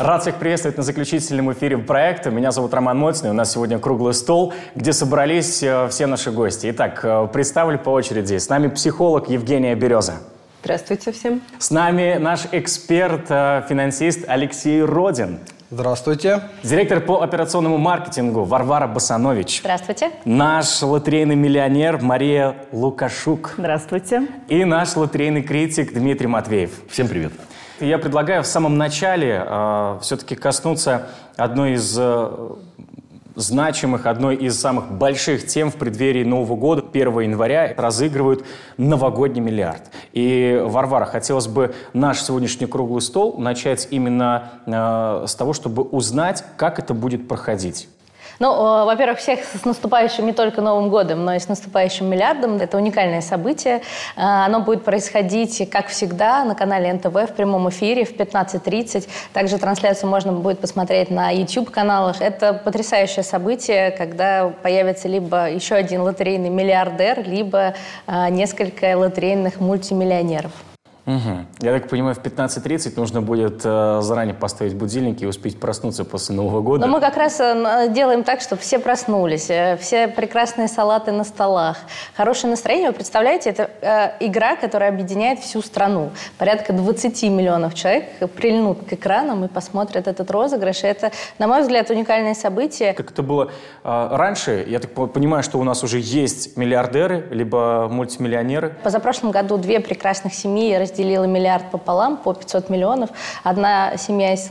Рад всех приветствовать на заключительном эфире проекта. Меня зовут Роман Мотин, у нас сегодня круглый стол, где собрались э, все наши гости. Итак, э, представлю по очереди. С нами психолог Евгения Береза. Здравствуйте всем. С нами наш эксперт, э, финансист Алексей Родин. Здравствуйте. Директор по операционному маркетингу Варвара Басанович. Здравствуйте. Наш лотерейный миллионер Мария Лукашук. Здравствуйте. И наш лотерейный критик Дмитрий Матвеев. Всем привет. Я предлагаю в самом начале э, все-таки коснуться одной из э, значимых, одной из самых больших тем в преддверии Нового года. 1 января разыгрывают новогодний миллиард. И, Варвара, хотелось бы наш сегодняшний круглый стол начать именно э, с того, чтобы узнать, как это будет проходить. Ну, во-первых, всех с наступающим не только Новым годом, но и с наступающим миллиардом. Это уникальное событие. Э, оно будет происходить, как всегда, на канале НТВ в прямом эфире в 15.30. Также трансляцию можно будет посмотреть на YouTube-каналах. Это потрясающее событие, когда появится либо еще один лотерейный миллиардер, либо э, несколько лотерейных мультимиллионеров. Угу. Я так понимаю, в 15.30 нужно будет э, заранее поставить будильник и успеть проснуться после Нового года. Но мы как раз э, делаем так, чтобы все проснулись, э, все прекрасные салаты на столах, хорошее настроение. Вы представляете, это э, игра, которая объединяет всю страну. Порядка 20 миллионов человек прильнут к экранам и посмотрят этот розыгрыш. И это, на мой взгляд, уникальное событие. Как это было э, раньше, я так понимаю, что у нас уже есть миллиардеры, либо мультимиллионеры. Позапрошлом году две прекрасных семьи разделили разделила миллиард пополам, по 500 миллионов. Одна семья из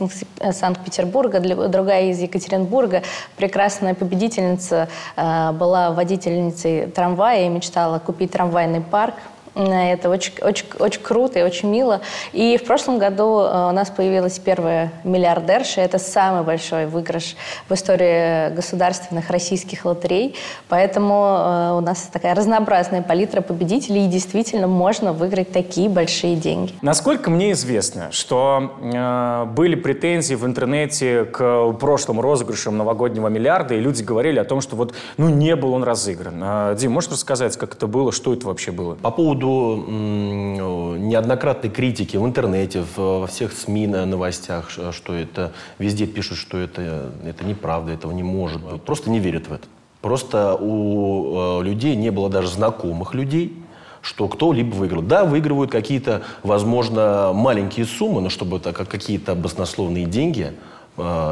Санкт-Петербурга, другая из Екатеринбурга. Прекрасная победительница э, была водительницей трамвая и мечтала купить трамвайный парк. Это очень, очень, очень круто и очень мило. И в прошлом году э, у нас появилась первая миллиардерша. Это самый большой выигрыш в истории государственных российских лотерей. Поэтому э, у нас такая разнообразная палитра победителей. И действительно можно выиграть такие большие деньги. Насколько мне известно, что э, были претензии в интернете к прошлым розыгрышам новогоднего миллиарда, и люди говорили о том, что вот ну не был он разыгран. Э, Дим, можешь рассказать, как это было, что это вообще было? По поводу поводу неоднократной критики в интернете, во всех СМИ на новостях, что это везде пишут, что это, это неправда, этого не может быть. Просто не верят в это. Просто у э, людей не было даже знакомых людей, что кто-либо выиграл. Да, выигрывают какие-то, возможно, маленькие суммы, но чтобы это как какие-то баснословные деньги –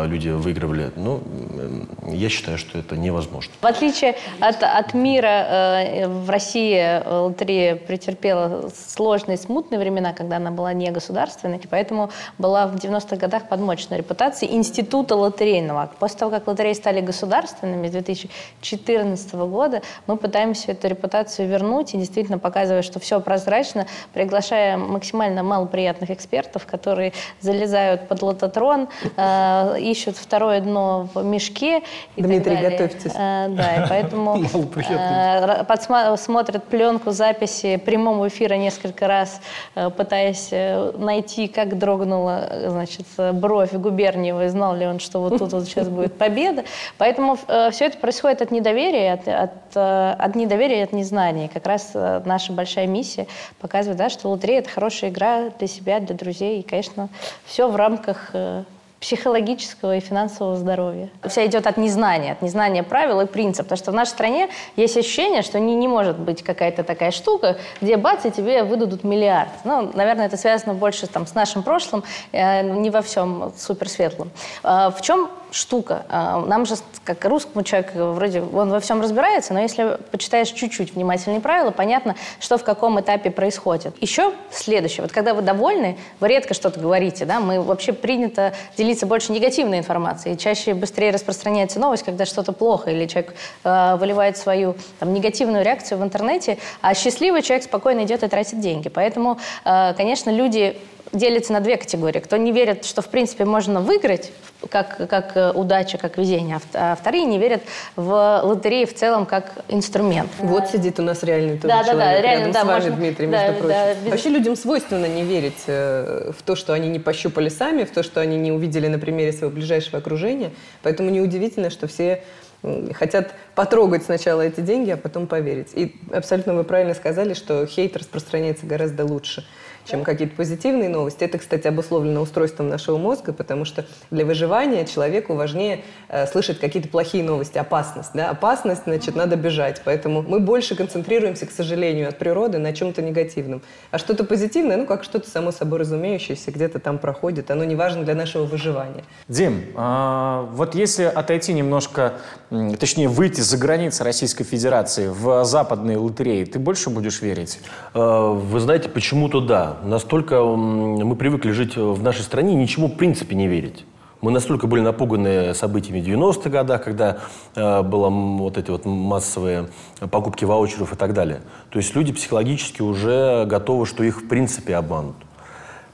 люди выигрывали. Ну, я считаю, что это невозможно. В отличие от, от мира, э, в России э, лотерея претерпела сложные, смутные времена, когда она была не государственной, поэтому была в 90-х годах подмоченной репутацией института лотерейного. После того, как лотереи стали государственными с 2014 года, мы пытаемся эту репутацию вернуть и действительно показывая, что все прозрачно, приглашая максимально малоприятных экспертов, которые залезают под лототрон, э, Э, ищут второе дно в мешке. И Дмитрий, готовьтесь. Э, да, и поэтому э, смотрят пленку записи прямого эфира несколько раз, пытаясь найти, как дрогнула значит, бровь Губерниева, и знал ли он, что вот тут вот сейчас будет победа. Поэтому все это происходит от недоверия, от, от, от недоверия и от незнания. Как раз наша большая миссия показывает, да, что лотерея – это хорошая игра для себя, для друзей. И, конечно, все в рамках психологического и финансового здоровья. Вся идет от незнания, от незнания правил и принципов. Потому что в нашей стране есть ощущение, что не, не может быть какая-то такая штука, где бац, и тебе выдадут миллиард. Ну, наверное, это связано больше там, с нашим прошлым, э, не во всем суперсветлом. Э, в чем штука. А, нам же, как русскому человеку, вроде он во всем разбирается, но если почитаешь чуть-чуть внимательные правила, понятно, что в каком этапе происходит. Еще следующее. Вот когда вы довольны, вы редко что-то говорите, да, мы вообще принято делиться больше негативной информацией. чаще быстрее распространяется новость, когда что-то плохо, или человек э, выливает свою там, негативную реакцию в интернете, а счастливый человек спокойно идет и тратит деньги. Поэтому, э, конечно, люди делится на две категории. Кто не верит, что в принципе можно выиграть, как, как э, удача, как везение, а, а вторые не верят в лотереи в целом как инструмент. Вот сидит у нас реальный тоже да, человек да, да, реально, рядом да, с вами, можно, Дмитрий, между да, прочим. Да, без... Вообще людям свойственно не верить э, в то, что они не пощупали сами, в то, что они не увидели на примере своего ближайшего окружения. Поэтому неудивительно, что все хотят потрогать сначала эти деньги, а потом поверить. И абсолютно вы правильно сказали, что хейт распространяется гораздо лучше чем какие-то позитивные новости. Это, кстати, обусловлено устройством нашего мозга, потому что для выживания человеку важнее э, слышать какие-то плохие новости, опасность. Да? Опасность, значит, надо бежать. Поэтому мы больше концентрируемся, к сожалению, от природы на чем-то негативном. А что-то позитивное, ну, как что-то само собой разумеющееся, где-то там проходит, оно не важно для нашего выживания. Дим, а, вот если отойти немножко, точнее, выйти за границы Российской Федерации в западные лотереи, ты больше будешь верить? Э, вы знаете, почему-то да настолько мы привыкли жить в нашей стране ничему в принципе не верить. Мы настолько были напуганы событиями 90-х годах, когда э, было вот эти вот массовые покупки ваучеров и так далее. То есть люди психологически уже готовы, что их в принципе обманут.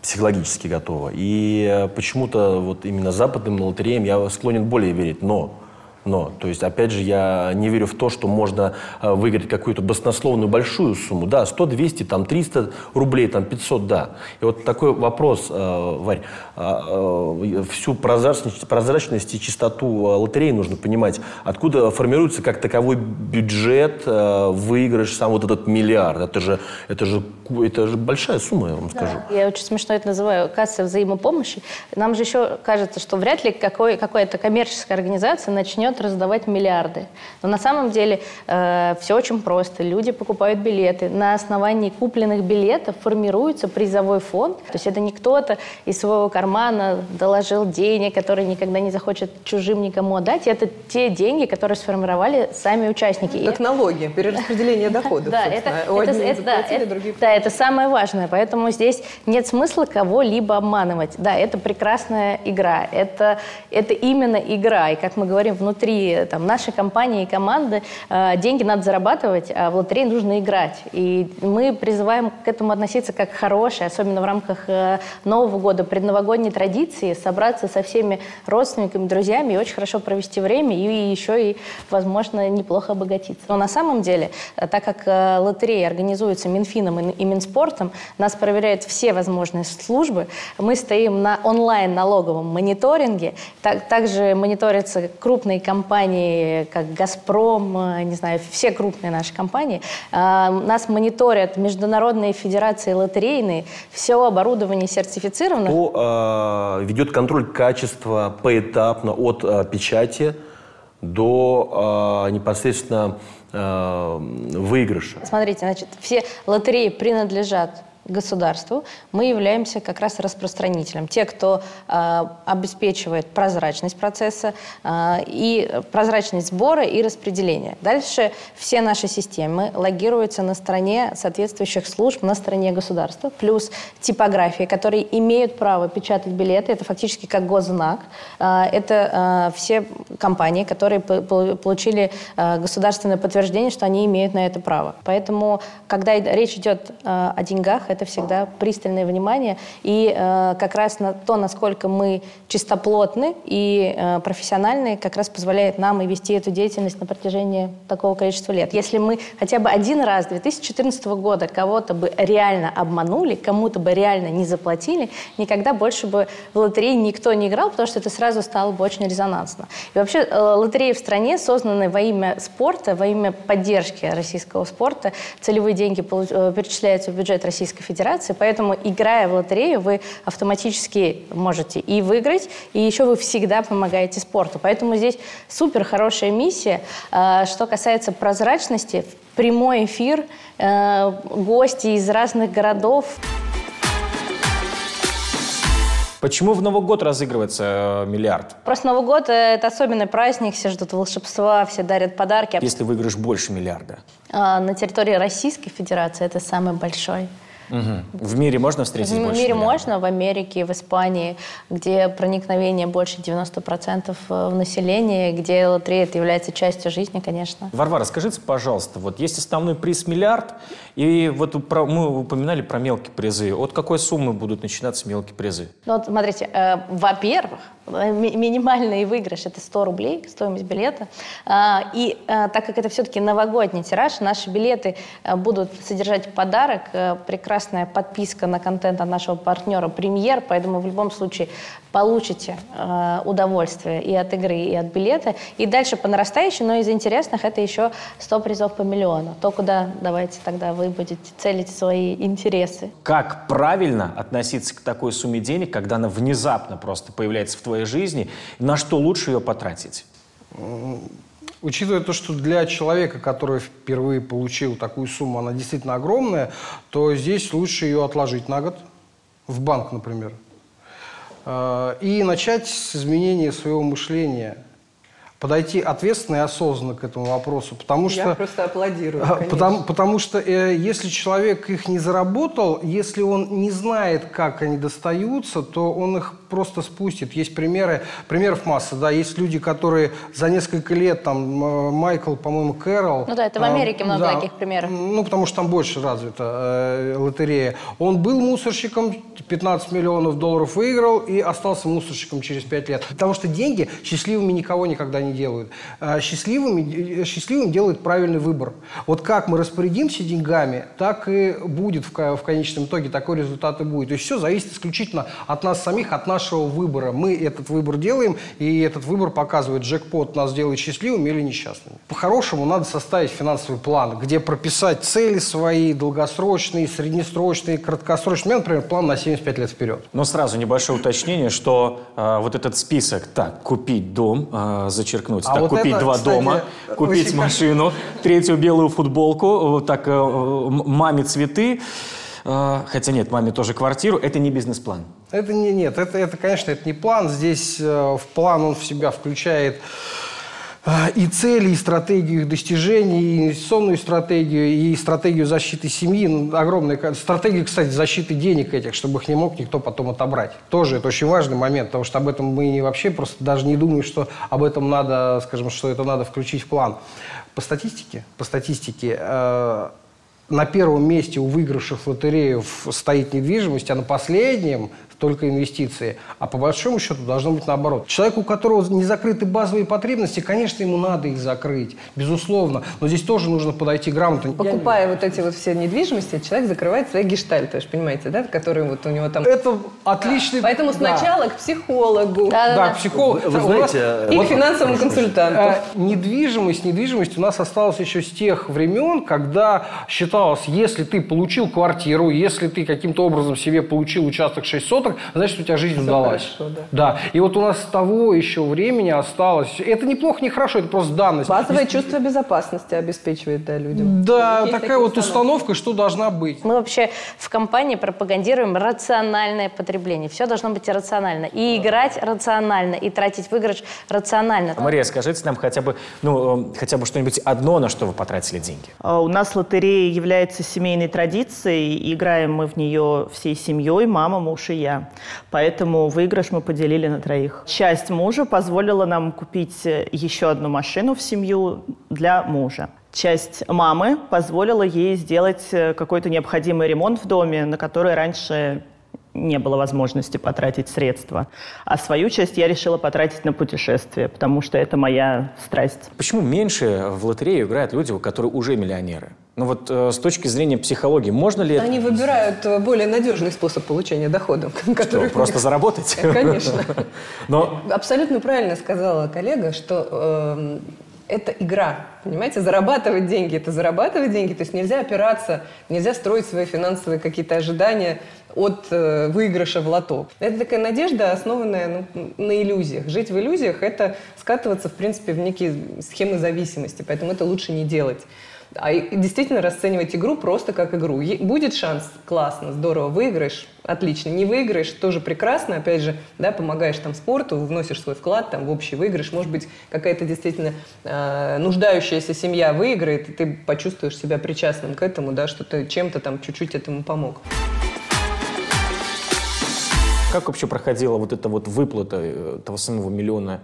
Психологически готовы. И э, почему-то вот именно западным лотереям я склонен более верить. Но но, то есть, опять же, я не верю в то, что можно э, выиграть какую-то баснословную большую сумму. Да, 100, 200, там 300 рублей, там 500, да. И вот такой вопрос, э, Варь, а, э, всю прозрачность, прозрачность и чистоту лотереи нужно понимать. Откуда формируется как таковой бюджет, выигрыш, сам вот этот миллиард? Это же, это же, это же большая сумма, я вам да. скажу. Я очень смешно это называю касса взаимопомощи. Нам же еще кажется, что вряд ли какой, какая-то коммерческая организация начнет начнет раздавать миллиарды. Но на самом деле э, все очень просто. Люди покупают билеты. На основании купленных билетов формируется призовой фонд. То есть это не кто-то из своего кармана доложил денег, которые никогда не захочет чужим никому отдать. Это те деньги, которые сформировали сами участники. Как налоги, перераспределение доходов. Да, это, да, это самое важное. Поэтому здесь нет смысла кого-либо обманывать. Да, это прекрасная игра. Это, это именно игра. И как мы говорим, внутри внутри там, нашей компании и команды э, деньги надо зарабатывать, а в лотерее нужно играть. И мы призываем к этому относиться как хорошее, особенно в рамках э, Нового года, предновогодней традиции, собраться со всеми родственниками, друзьями и очень хорошо провести время, и еще и, возможно, неплохо обогатиться. Но на самом деле, э, так как лотереи организуются Минфином и Минспортом, нас проверяют все возможные службы, мы стоим на онлайн-налоговом мониторинге, так, также мониторятся крупные компании, как «Газпром», э, не знаю, все крупные наши компании, э, нас мониторят международные федерации лотерейные, все оборудование сертифицировано. Кто э, ведет контроль качества поэтапно от э, печати до э, непосредственно э, выигрыша? Смотрите, значит, все лотереи принадлежат государству, мы являемся как раз распространителем. Те, кто э, обеспечивает прозрачность процесса э, и прозрачность сбора и распределения. Дальше все наши системы логируются на стороне соответствующих служб, на стороне государства, плюс типографии, которые имеют право печатать билеты, это фактически как госзнак. Э, это э, все компании, которые получили э, государственное подтверждение, что они имеют на это право. Поэтому, когда речь идет э, о деньгах, это всегда пристальное внимание. И э, как раз на то, насколько мы чистоплотны и э, профессиональны, как раз позволяет нам и вести эту деятельность на протяжении такого количества лет. Если мы хотя бы один раз 2014 года кого-то бы реально обманули, кому-то бы реально не заплатили, никогда больше бы в лотереи никто не играл, потому что это сразу стало бы очень резонансно. И вообще э, лотереи в стране созданы во имя спорта, во имя поддержки российского спорта. Целевые деньги э, перечисляются в бюджет Российской Федерации, поэтому, играя в лотерею, вы автоматически можете и выиграть, и еще вы всегда помогаете спорту. Поэтому здесь супер хорошая миссия. А, что касается прозрачности, прямой эфир, э, гости из разных городов. Почему в Новый год разыгрывается э, миллиард? Просто Новый год э, – это особенный праздник, все ждут волшебства, все дарят подарки. Если выиграешь больше миллиарда? А, на территории Российской Федерации это самый большой. Угу. В мире можно встретить в больше? В мире можно, в Америке, в Испании, где проникновение больше 90% э, в население, где лотерея это является частью жизни, конечно. Варвара, скажите, пожалуйста, вот есть основной приз миллиард, и вот про, мы упоминали про мелкие призы. От какой суммы будут начинаться мелкие призы? Ну, вот смотрите, э, во-первых, минимальный выигрыш – это 100 рублей, стоимость билета. Э, и э, так как это все-таки новогодний тираж, наши билеты э, будут содержать подарок, э, прекрасная подписка на контент от нашего партнера «Премьер», поэтому в любом случае получите э, удовольствие и от игры, и от билета. И дальше по нарастающей, но из интересных это еще 100 призов по миллиону. То, куда давайте тогда вы будете целить свои интересы. Как правильно относиться к такой сумме денег, когда она внезапно просто появляется в твоей жизни? На что лучше ее потратить? Учитывая то, что для человека, который впервые получил такую сумму, она действительно огромная, то здесь лучше ее отложить на год, в банк, например, э, и начать с изменения своего мышления – подойти ответственно и осознанно к этому вопросу, потому что... Я просто аплодирую, а, потому, потому что э, если человек их не заработал, если он не знает, как они достаются, то он их просто спустит. Есть примеры, примеров масса, да, есть люди, которые за несколько лет, там, Майкл, по-моему, Кэрол... Ну да, это в Америке э, много да, таких примеров. Ну, потому что там больше развита э, лотерея. Он был мусорщиком, 15 миллионов долларов выиграл и остался мусорщиком через 5 лет. Потому что деньги счастливыми никого никогда не делают. А счастливыми, э, счастливым делает правильный выбор. Вот как мы распорядимся деньгами, так и будет в, в конечном итоге, такой результат и будет. То есть все зависит исключительно от нас самих, от нашего выбора. Мы этот выбор делаем, и этот выбор показывает, джекпот нас делает счастливыми или несчастными. По-хорошему надо составить финансовый план, где прописать цели свои, долгосрочные, среднесрочные, краткосрочные. У меня, например, план на 75 лет вперед. Но сразу небольшое уточнение, что э, вот этот список, так, купить дом, э, зачеркнуть подчеркнуть. А так, вот купить это, два кстати, дома, купить очень... машину, третью белую футболку, так, э, маме цветы. Э, хотя нет, маме тоже квартиру. Это не бизнес-план. Это не, нет, это, это, конечно, это не план. Здесь э, в план он в себя включает и цели, и стратегию их достижений, и инвестиционную стратегию, и стратегию защиты семьи. Ну, огромная стратегия, кстати, защиты денег этих, чтобы их не мог никто потом отобрать. Тоже это очень важный момент, потому что об этом мы вообще просто даже не думаем, что об этом надо, скажем, что это надо включить в план. По статистике, по статистике, э, на первом месте у выигравших в лотерею стоит недвижимость, а на последнем только инвестиции. А по большому счету должно быть наоборот. Человеку, у которого не закрыты базовые потребности, конечно, ему надо их закрыть, безусловно. Но здесь тоже нужно подойти грамотно. Покупая вот эти вот все недвижимости, человек закрывает свои гештальты, вы же понимаете, да, которые вот у него там... Это отличный... Да. Поэтому сначала да. к психологу. Да, да, да. к психологу. Вы, вы знаете... И вот, к финансовому консультанту. Э, недвижимость, недвижимость у нас осталась еще с тех времен, когда считалось, если ты получил квартиру, если ты каким-то образом себе получил участок 6 соток, значит, у тебя жизнь Все удалась. Хорошо, да. да. И вот у нас с того еще времени осталось... Это неплохо, не хорошо, это просто данность. Базовое чувство безопасности обеспечивает, да, людям. Да, Есть такая вот установка, что должна быть. Мы вообще в компании пропагандируем рациональное потребление. Все должно быть рационально. И играть рационально, и тратить выигрыш рационально. Мария, скажите нам хотя бы, ну, э, хотя бы что-нибудь одно, на что вы потратили деньги. А, у нас лотерея является семейной традицией. Играем мы в нее всей семьей, мама, муж и я. Поэтому выигрыш мы поделили на троих. Часть мужа позволила нам купить э, еще одну машину в семью для мужа. Часть мамы позволила ей сделать э, какой-то необходимый ремонт в доме, на который раньше не было возможности потратить средства. А свою часть я решила потратить на путешествие, потому что это моя страсть. Почему меньше в лотерею играют люди, которые уже миллионеры? Ну вот э, с точки зрения психологии, можно ли... Они это... выбирают э, более надежный способ получения дохода. Который... Что, просто заработать? Конечно. Но... Абсолютно правильно сказала коллега, что э, это игра, понимаете? Зарабатывать деньги – это зарабатывать деньги. То есть нельзя опираться, нельзя строить свои финансовые какие-то ожидания от э, выигрыша в лото. Это такая надежда, основанная ну, на иллюзиях. Жить в иллюзиях – это скатываться, в принципе, в некие схемы зависимости. Поэтому это лучше не делать а действительно расценивать игру просто как игру. Будет шанс, классно, здорово, выиграешь, отлично. Не выиграешь, тоже прекрасно, опять же, да, помогаешь там спорту, вносишь свой вклад там в общий выигрыш. Может быть, какая-то действительно э, нуждающаяся семья выиграет, и ты почувствуешь себя причастным к этому, да, что ты чем-то там чуть-чуть этому помог. Как вообще проходила вот эта вот выплата э, того самого миллиона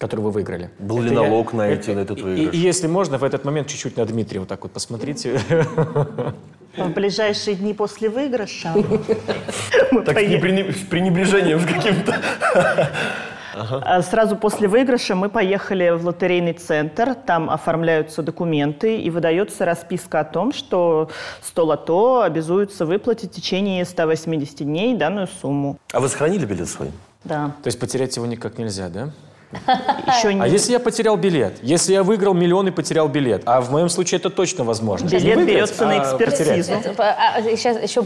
который вы выиграли. Был это ли налог я, на, эти, это, на этот выигрыш? И, и если можно, в этот момент чуть-чуть на Дмитрия вот так вот посмотрите. В ближайшие дни после выигрыша. Так с пренебрежением каким-то. А сразу после выигрыша мы поехали в лотерейный центр, там оформляются документы и выдается расписка о том, что 100 лото обязуются выплатить в течение 180 дней данную сумму. А вы сохранили билет свой? Да. То есть потерять его никак нельзя, да? Еще не... А если я потерял билет? Если я выиграл миллион и потерял билет? А в моем случае это точно возможно. Билет выиграть, берется на а экспертизу. потерять. Это, а, Сейчас еще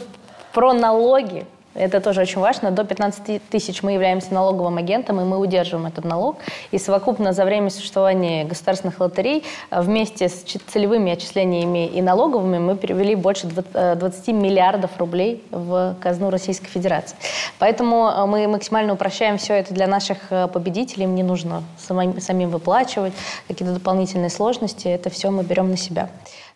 про налоги. Это тоже очень важно. До 15 тысяч мы являемся налоговым агентом, и мы удерживаем этот налог. И совокупно за время существования государственных лотерей а, вместе с целевыми отчислениями и налоговыми мы перевели больше дв- э, 20 миллиардов рублей в казну Российской Федерации. Поэтому э, мы максимально упрощаем все это для наших э, победителей. Им не нужно самим, самим выплачивать какие-то дополнительные сложности. Это все мы берем на себя.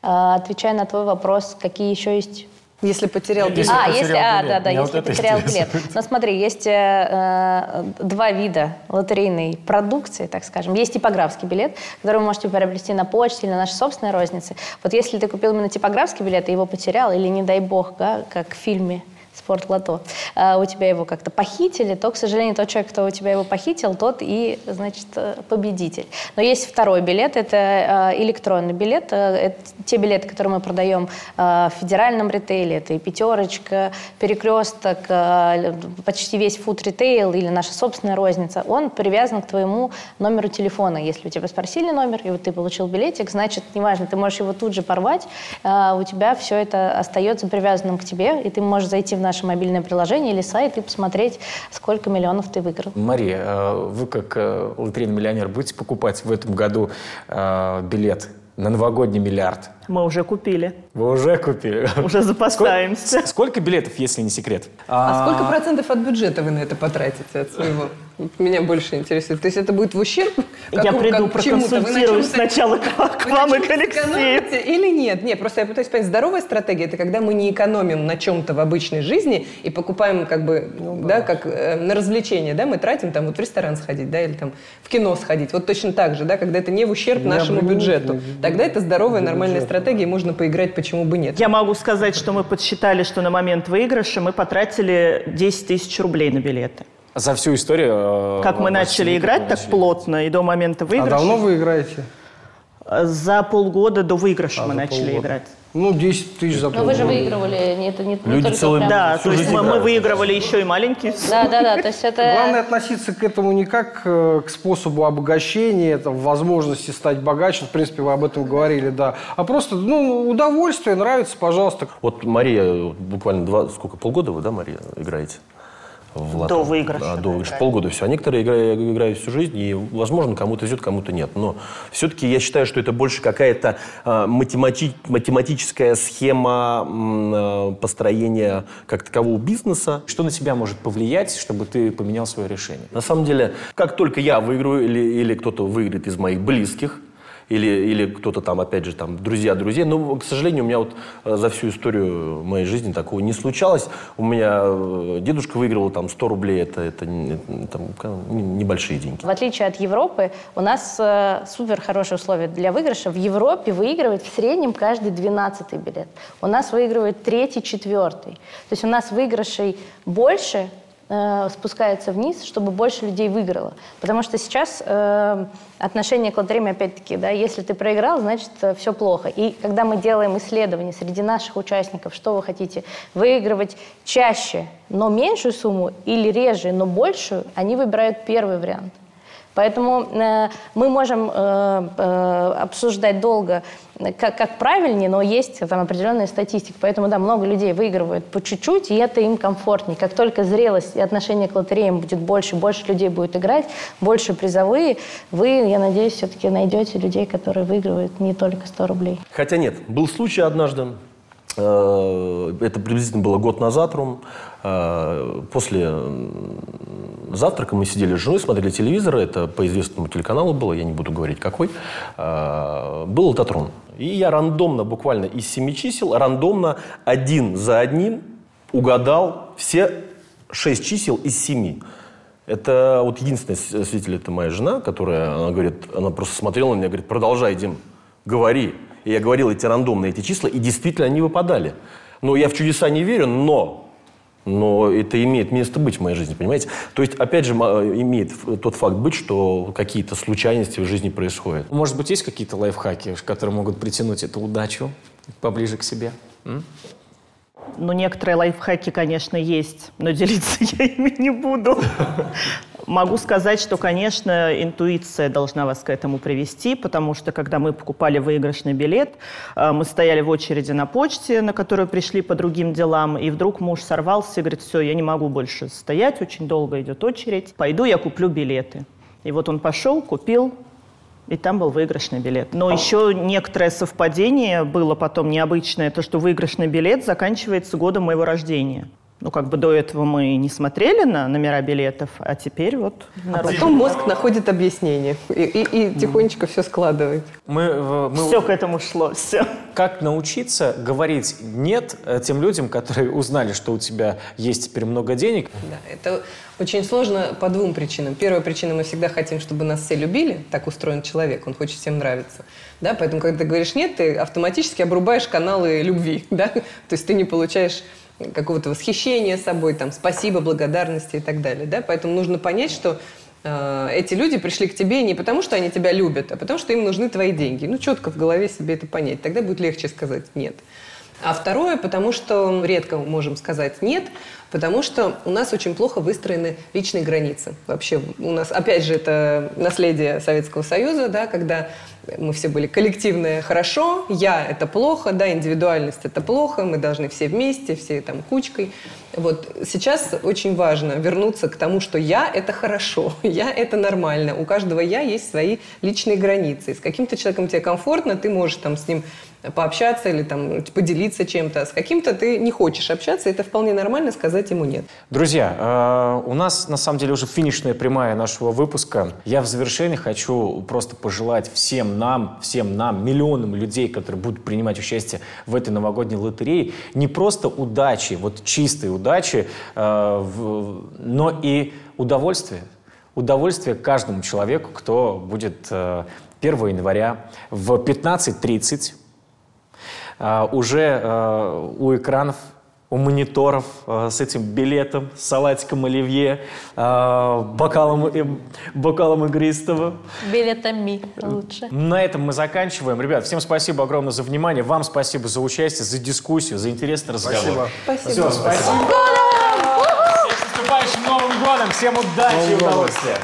А, Отвечая на твой вопрос, какие еще есть Если потерял билет. а, если, а, билет. да, да, если вот потерял билет. Но смотри, есть э, э, два вида лотерейной продукции, так скажем. Есть типографский билет, который вы можете приобрести на почте или на нашей собственной рознице. Вот если ты купил именно типографский билет и его потерял, или, не дай бог, да, как в фильме спорт лото, а, у тебя его как-то похитили, то, к сожалению, тот человек, кто у тебя его похитил, тот и, значит, э, победитель. Но есть второй билет, это э, электронный билет. Э, Это те билеты, которые мы продаем э, в федеральном ритейле. Это и пятерочка, перекресток, э, почти весь фуд ритейл или наша собственная розница. Он привязан к твоему номеру телефона. Если у тебя спросили номер, и вот ты получил билетик, значит, неважно, ты можешь его тут же порвать, у тебя все это остается привязанным к тебе, и ты можешь зайти в наше мобильное приложение или сайт и посмотреть, сколько миллионов ты выиграл. Мария, э, вы как э, лотерейный миллионер будете покупать в этом году э, билет на новогодний миллиард? Мы уже купили. Вы уже купили? Уже запасаемся. Сколько, сколько билетов, если не секрет? А сколько процентов от бюджета вы на это потратите от своего? Меня больше интересует. То есть это будет в ущерб? Я какому- приду, как- чем-то- сначала к, к вы вам и к Алексею. Или нет? Нет, просто я пытаюсь понять, здоровая стратегия – это когда мы не экономим на чем-то в обычной жизни и покупаем как бы, да, как э, на развлечение, да, мы тратим там вот в ресторан сходить, да, или там в кино сходить. Вот точно так же, да, когда это не в ущерб Не нашему бюджету. бюджет. Тогда это здоровая, нормальная стратегия, и можно поиграть, почему бы нет. Я могу сказать, что мы подсчитали, что на момент выигрыша мы потратили 10 тысяч рублей на билеты. За всю историю... э, Как мы начали играть так начали? плотно и до момента А выигрыша. давно вы играете? За полгода до выигрыша А, мы начали полгода. играть. Ну, 10 тысяч за Но вы же выигрывали, не- это не, не Люди только целыми- прям- Да, то есть мы, мы выигрывали еще и маленькие. Да, да, да, то есть это... Главное относиться к этому не как э, к способу обогащения, там, возможности стать богаче, в принципе, вы об этом говорили, да, а просто, ну, удовольствие, нравится, пожалуйста. Вот Мария, буквально два, сколько, полгода вы, да, Мария, играете? В лото? До выигрыша. А, до выигрыша. Полгода все. А некоторые играют, играют всю жизнь, и, возможно, кому-то везет, кому-то нет. Но все-таки я считаю, что это больше какая-то а, математи- математическая схема м, а, построения как такового бизнеса. Что на тебя может повлиять, чтобы ты поменял свое решение? На самом деле, как только я выиграю или, или кто-то выиграет из моих близких, или, или кто-то там, опять же, там, друзья друзей. Но, к сожалению, у меня вот э, за всю историю моей жизни такого не случалось. У меня э, дедушка выигрывал там 100 рублей, это, это, это, там, небольшие деньги. В отличие от Европы, у нас э, супер хорошие условия для выигрыша. В Европе выигрывает в среднем каждый 12 билет. У нас выигрывает третий, четвертый. То есть у нас выигрышей больше э, спускается вниз, чтобы больше людей выиграло. Потому что сейчас э, отношение к лотереям, опять-таки, да, если ты проиграл, значит, все плохо. И когда мы делаем исследования среди наших участников, что вы хотите, выигрывать чаще, но меньшую сумму или реже, но большую, они выбирают первый вариант. Поэтому э, мы можем э, э, обсуждать долго, как, как правильнее, но есть там определенная статистика. Поэтому, да, много людей выигрывают по чуть-чуть, и это им комфортнее. Как только зрелость и отношение к лотереям будет больше, больше людей будет играть, больше призовые, вы, я надеюсь, все-таки найдете людей, которые выигрывают не только 100 рублей. Хотя нет, был случай однажды, это приблизительно было год назад, Ром, э, после завтрака мы сидели с женой, смотрели телевизор, это по известному телеканалу было, я не буду говорить какой, э, был лототрон. И я рандомно, буквально из семи чисел, рандомно один за одним угадал все шесть чисел из семи. Это вот единственный свидетель, это моя жена, которая, она говорит, она просто смотрела на меня, говорит, продолжай, Дим, говори. И я говорил эти рандомные эти числа, и действительно они выпадали. Но я в чудеса не верю, но но это имеет место быть в моей жизни, понимаете? То есть, опять же, ма- имеет тот факт быть, что какие-то случайности в жизни происходят. Может быть, есть какие-то лайфхаки, которые могут притянуть эту удачу поближе к себе? М? Ну, некоторые лайфхаки, конечно, есть, но делиться я ими не буду. Могу сказать, что, конечно, интуиция должна вас к этому привести, потому что, когда мы покупали выигрышный билет, э, мы стояли в очереди на почте, на которую пришли по другим делам, и вдруг муж сорвался и говорит, все, я не могу больше стоять, очень долго идет очередь, пойду я куплю билеты. И вот он пошел, купил, и там был выигрышный билет. Но еще некоторое совпадение было потом необычное, то, что выигрышный билет заканчивается годом моего рождения. Ну, как бы до этого мы не смотрели на номера билетов, а теперь вот... А потом мозг находит объяснение и, и, и тихонечко все складывает. Мы, мы... Все к этому шло, все. Как научиться говорить «нет» тем людям, которые узнали, что у тебя есть теперь много денег? Да, это очень сложно по двум причинам. Первая причина, мы всегда хотим, чтобы нас все любили. Так устроен человек, он хочет всем нравиться. Да? Поэтому, когда ты говоришь «нет», ты автоматически обрубаешь каналы любви. Да? То есть ты не получаешь какого-то восхищения собой, там, спасибо, благодарности и так далее. Да? Поэтому нужно понять, что э, эти люди пришли к тебе не потому, что они тебя любят, а потому, что им нужны твои деньги. Ну, четко в голове себе это понять. Тогда будет легче сказать «нет». А второе, потому что редко можем сказать «нет», потому что у нас очень плохо выстроены личные границы. Вообще у нас, опять же, это наследие Советского Союза, да, когда мы все были коллективное хорошо, я это плохо, да, индивидуальность это плохо, мы должны все вместе, все там кучкой. Вот сейчас очень важно вернуться к тому, что я это хорошо, я это нормально. У каждого я есть свои личные границы. С каким-то человеком тебе комфортно, ты можешь там с ним пообщаться или там поделиться чем-то. С каким-то ты не хочешь общаться, это вполне нормально сказать ему нет. Друзья, э, у нас на самом деле уже финишная прямая нашего выпуска. Я в завершении хочу просто пожелать всем нам, всем нам, миллионам людей, которые будут принимать участие в этой новогодней лотерее, не просто удачи, вот чистой удачи, э, но и удовольствия. Удовольствие каждому человеку, кто будет 1 э, января в 15.30 а, уже а, у экранов у мониторов э, с этим билетом, с салатиком оливье, э, бокалом, э, бокалом игристого. Билетами лучше. На этом мы заканчиваем. Ребят, всем спасибо огромное за внимание. Вам спасибо за участие, за дискуссию, за интересный разговор. Спасибо. Все, спасибо. Всем с наступающим Новым годом. Всем удачи и удовольствия.